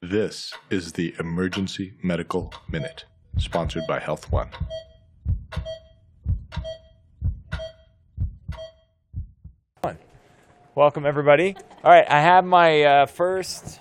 This is the Emergency Medical Minute, sponsored by Health One. Welcome everybody. All right, I have my uh, first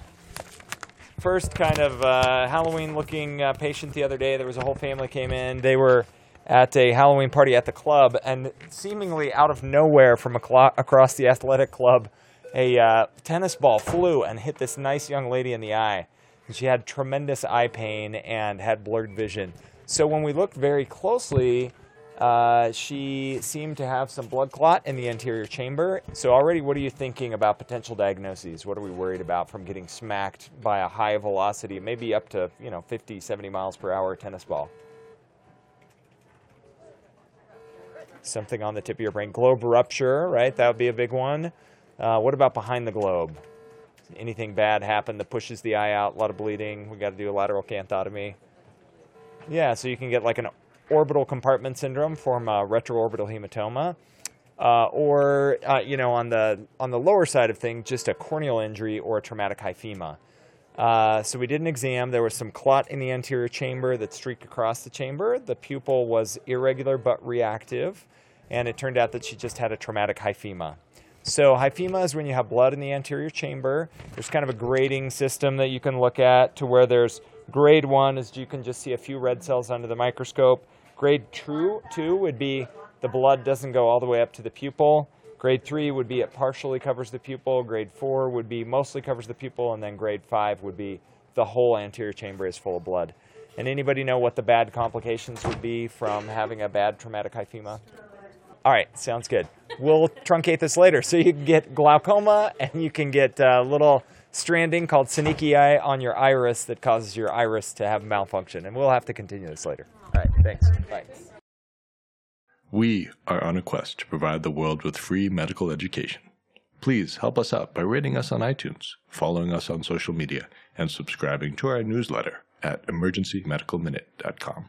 first kind of uh, Halloween-looking uh, patient the other day. There was a whole family came in. They were at a Halloween party at the club, and seemingly out of nowhere from aclo- across the athletic club, a uh, tennis ball flew and hit this nice young lady in the eye. She had tremendous eye pain and had blurred vision. So when we looked very closely, uh, she seemed to have some blood clot in the anterior chamber. So already, what are you thinking about potential diagnoses? What are we worried about from getting smacked by a high velocity, maybe up to you know 50, 70 miles per hour tennis ball? Something on the tip of your brain. Globe rupture, right? That would be a big one. Uh, what about behind the globe? Anything bad happen that pushes the eye out? A lot of bleeding. We got to do a lateral canthotomy. Yeah, so you can get like an orbital compartment syndrome, from a retroorbital hematoma, uh, or uh, you know on the on the lower side of things, just a corneal injury or a traumatic hyphema. Uh, so we did an exam. There was some clot in the anterior chamber that streaked across the chamber. The pupil was irregular but reactive, and it turned out that she just had a traumatic hyphema. So hyphema is when you have blood in the anterior chamber. There's kind of a grading system that you can look at to where there's grade one is you can just see a few red cells under the microscope. Grade two, two would be the blood doesn't go all the way up to the pupil. Grade three would be it partially covers the pupil. Grade four would be mostly covers the pupil, and then grade five would be the whole anterior chamber is full of blood. And anybody know what the bad complications would be from having a bad traumatic hyphema? All right, sounds good. We'll truncate this later. So you can get glaucoma and you can get a little stranding called synechiae on your iris that causes your iris to have malfunction. And we'll have to continue this later. All right, thanks. Bye. We are on a quest to provide the world with free medical education. Please help us out by rating us on iTunes, following us on social media, and subscribing to our newsletter at emergencymedicalminute.com.